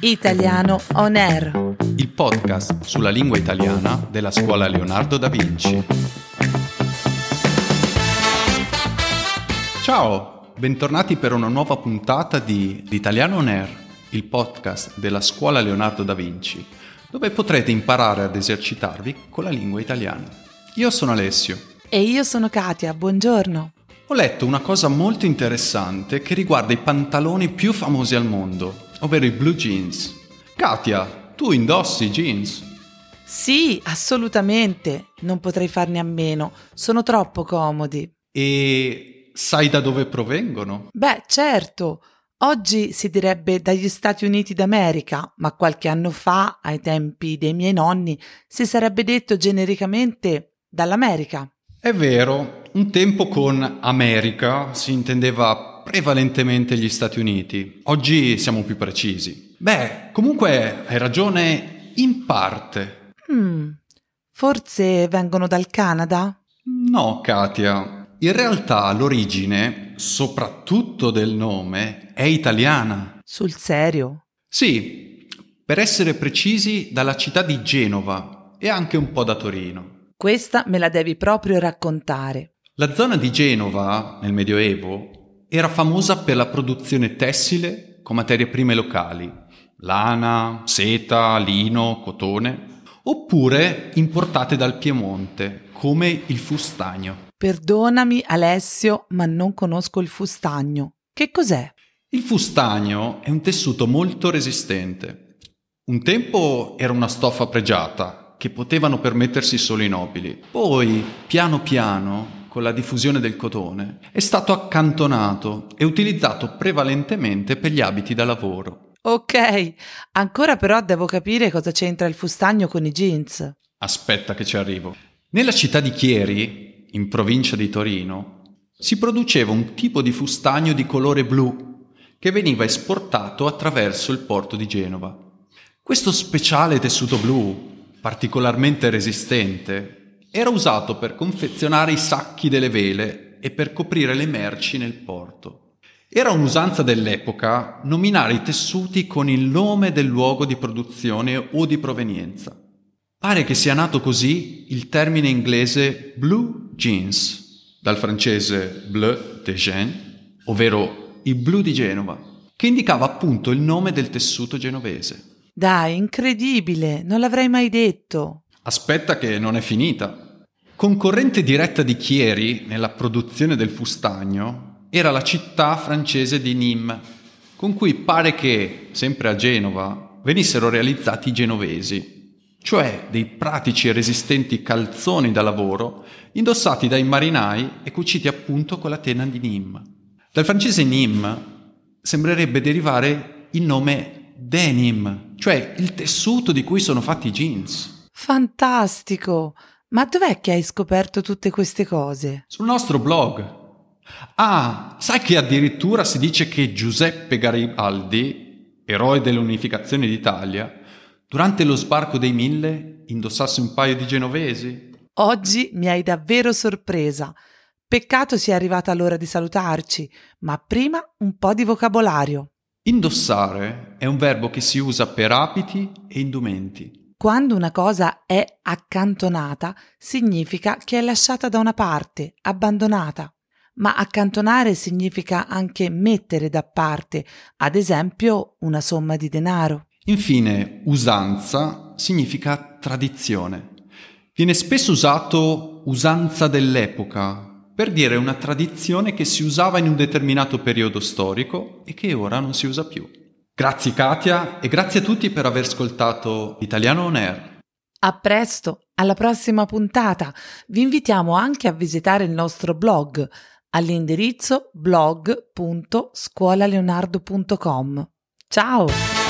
Italiano On Air. il podcast sulla lingua italiana della scuola Leonardo da Vinci. Ciao, bentornati per una nuova puntata di L'Italiano On Air, il podcast della scuola Leonardo da Vinci, dove potrete imparare ad esercitarvi con la lingua italiana. Io sono Alessio. E io sono Katia, buongiorno. Ho letto una cosa molto interessante che riguarda i pantaloni più famosi al mondo, ovvero i blue jeans. Katia, tu indossi i jeans? Sì, assolutamente. Non potrei farne a meno. Sono troppo comodi. E sai da dove provengono? Beh, certo. Oggi si direbbe dagli Stati Uniti d'America, ma qualche anno fa, ai tempi dei miei nonni, si sarebbe detto genericamente dall'America. È vero, un tempo con America si intendeva prevalentemente gli Stati Uniti. Oggi siamo più precisi. Beh, comunque hai ragione in parte. Hmm, forse vengono dal Canada? No, Katia. In realtà l'origine, soprattutto del nome, è italiana. Sul serio? Sì, per essere precisi, dalla città di Genova e anche un po' da Torino. Questa me la devi proprio raccontare. La zona di Genova, nel Medioevo, era famosa per la produzione tessile con materie prime locali, lana, seta, lino, cotone, oppure importate dal Piemonte, come il fustagno. Perdonami Alessio, ma non conosco il fustagno. Che cos'è? Il fustagno è un tessuto molto resistente. Un tempo era una stoffa pregiata che potevano permettersi solo i nobili. Poi, piano piano, con la diffusione del cotone, è stato accantonato e utilizzato prevalentemente per gli abiti da lavoro. Ok, ancora però devo capire cosa c'entra il fustagno con i jeans. Aspetta che ci arrivo. Nella città di Chieri, in provincia di Torino, si produceva un tipo di fustagno di colore blu che veniva esportato attraverso il porto di Genova. Questo speciale tessuto blu, particolarmente resistente, era usato per confezionare i sacchi delle vele e per coprire le merci nel porto. Era un'usanza dell'epoca nominare i tessuti con il nome del luogo di produzione o di provenienza. Pare che sia nato così il termine inglese blue jeans, dal francese bleu de Gênes, ovvero il blu di Genova, che indicava appunto il nome del tessuto genovese. Dai, incredibile, non l'avrei mai detto. Aspetta che non è finita. Concorrente diretta di Chieri nella produzione del fustagno era la città francese di Nîmes, con cui pare che, sempre a Genova, venissero realizzati i genovesi, cioè dei pratici e resistenti calzoni da lavoro indossati dai marinai e cuciti appunto con la tela di Nîmes. Dal francese Nîmes sembrerebbe derivare il nome denim, cioè il tessuto di cui sono fatti i jeans. Fantastico! Ma dov'è che hai scoperto tutte queste cose? Sul nostro blog. Ah, sai che addirittura si dice che Giuseppe Garibaldi, eroe dell'unificazione d'Italia, durante lo sbarco dei mille indossasse un paio di genovesi? Oggi mi hai davvero sorpresa. Peccato sia arrivata l'ora di salutarci, ma prima un po' di vocabolario. Indossare è un verbo che si usa per abiti e indumenti. Quando una cosa è accantonata, significa che è lasciata da una parte, abbandonata. Ma accantonare significa anche mettere da parte, ad esempio una somma di denaro. Infine, usanza significa tradizione. Viene spesso usato usanza dell'epoca per dire una tradizione che si usava in un determinato periodo storico e che ora non si usa più. Grazie Katia e grazie a tutti per aver ascoltato Italiano On Air. A presto, alla prossima puntata. Vi invitiamo anche a visitare il nostro blog all'indirizzo blog.scuolaleonardo.com. Ciao!